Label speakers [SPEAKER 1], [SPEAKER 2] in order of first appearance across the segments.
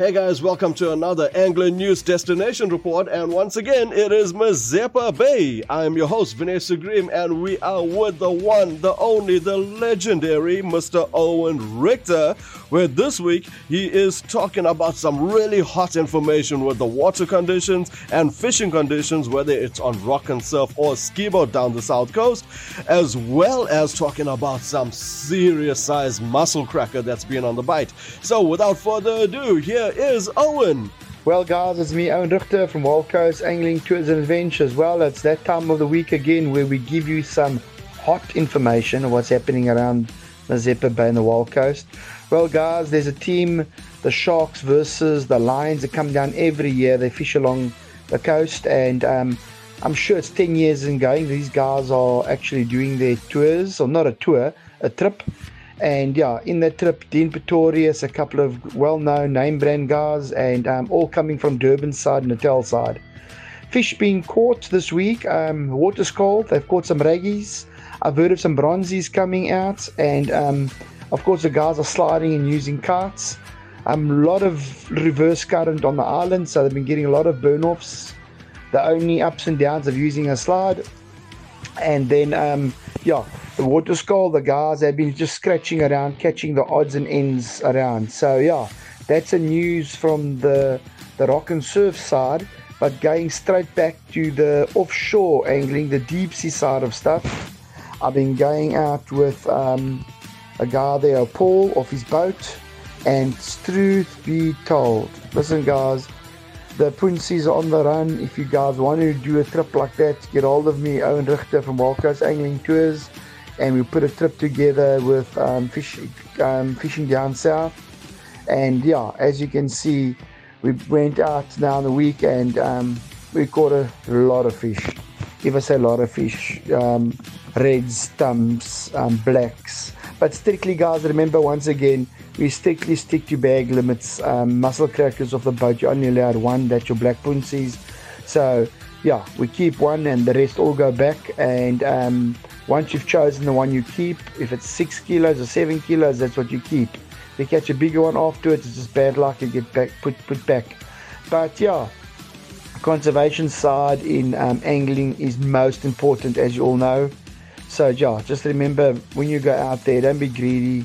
[SPEAKER 1] Hey guys, welcome to another Angler News Destination Report, and once again, it is Mazeppa Bay. I am your host, Vanessa Grimm, and we are with the one, the only, the legendary Mr. Owen Richter, where this week he is talking about some really hot information with the water conditions and fishing conditions, whether it's on rock and surf or ski boat down the south coast, as well as talking about some serious size mussel cracker that's been on the bite. So without further ado, here is Owen.
[SPEAKER 2] Well, guys, it's me, Owen Richter from Wild Coast Angling Tours and Adventures. Well, it's that time of the week again where we give you some hot information of what's happening around the Mazeppa Bay and the Wild Coast. Well, guys, there's a team, the Sharks versus the Lions, that come down every year. They fish along the coast, and um, I'm sure it's 10 years in going. These guys are actually doing their tours, or not a tour, a trip and yeah, in that trip, Dean Pretorius, a couple of well-known name brand guys, and um, all coming from Durban side, Natal side. Fish being caught this week. Um, water's cold. They've caught some raggies. I've heard of some bronzies coming out, and um, of course the guys are sliding and using carts. Um, a lot of reverse current on the island, so they've been getting a lot of burn-offs. The only ups and downs of using a slide, and then um, yeah, the water skull, the guys have been just scratching around, catching the odds and ends around. So yeah, that's a news from the the rock and surf side. But going straight back to the offshore angling, the deep sea side of stuff, I've been going out with um, a guy there, Paul, off his boat. And truth be told, listen, guys, the Punsies are on the run. If you guys want to do a trip like that, get hold of me, Owen Richter from Wild Coast Angling Tours and we put a trip together with um, fish, um, fishing down south. And yeah, as you can see, we went out now in the week and um, we caught a lot of fish. Give us a lot of fish, um, reds, stumps, um, blacks. But strictly, guys, remember once again, we strictly stick to bag limits. Um, mussel crackers off the boat, you're only allowed one. That's your black punsies. So yeah, we keep one and the rest all go back. And um, once you've chosen the one you keep, if it's six kilos or seven kilos, that's what you keep. If you catch a bigger one afterwards, it's just bad luck. You get back put put back. But yeah, conservation side in um, angling is most important, as you all know. So yeah, just remember when you go out there, don't be greedy.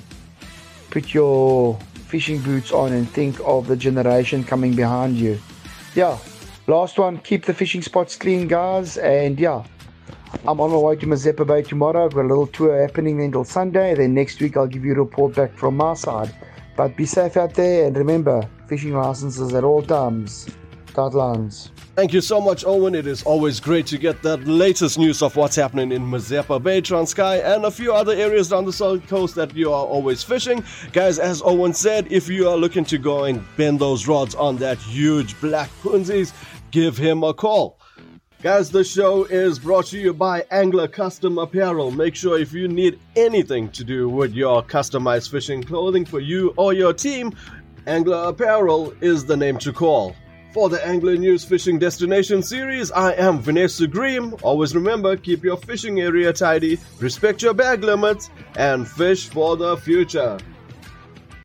[SPEAKER 2] Put your fishing boots on and think of the generation coming behind you. Yeah, last one, keep the fishing spots clean, guys. And yeah, I'm on my way to Mazeppa Bay tomorrow. I've got a little tour happening until Sunday. Then next week, I'll give you a report back from my side. But be safe out there and remember, fishing licenses at all times. Tight lines.
[SPEAKER 1] Thank you so much, Owen. It is always great to get that latest news of what's happening in Mazeppa Bay, Transkei, and a few other areas down the south coast that you are always fishing. Guys, as Owen said, if you are looking to go and bend those rods on that huge black punzies, give him a call. Guys, the show is brought to you by Angler Custom Apparel. Make sure if you need anything to do with your customized fishing clothing for you or your team, Angler Apparel is the name to call. For the Angler News Fishing Destination series, I am Vanessa Green. Always remember, keep your fishing area tidy, respect your bag limits, and fish for the future.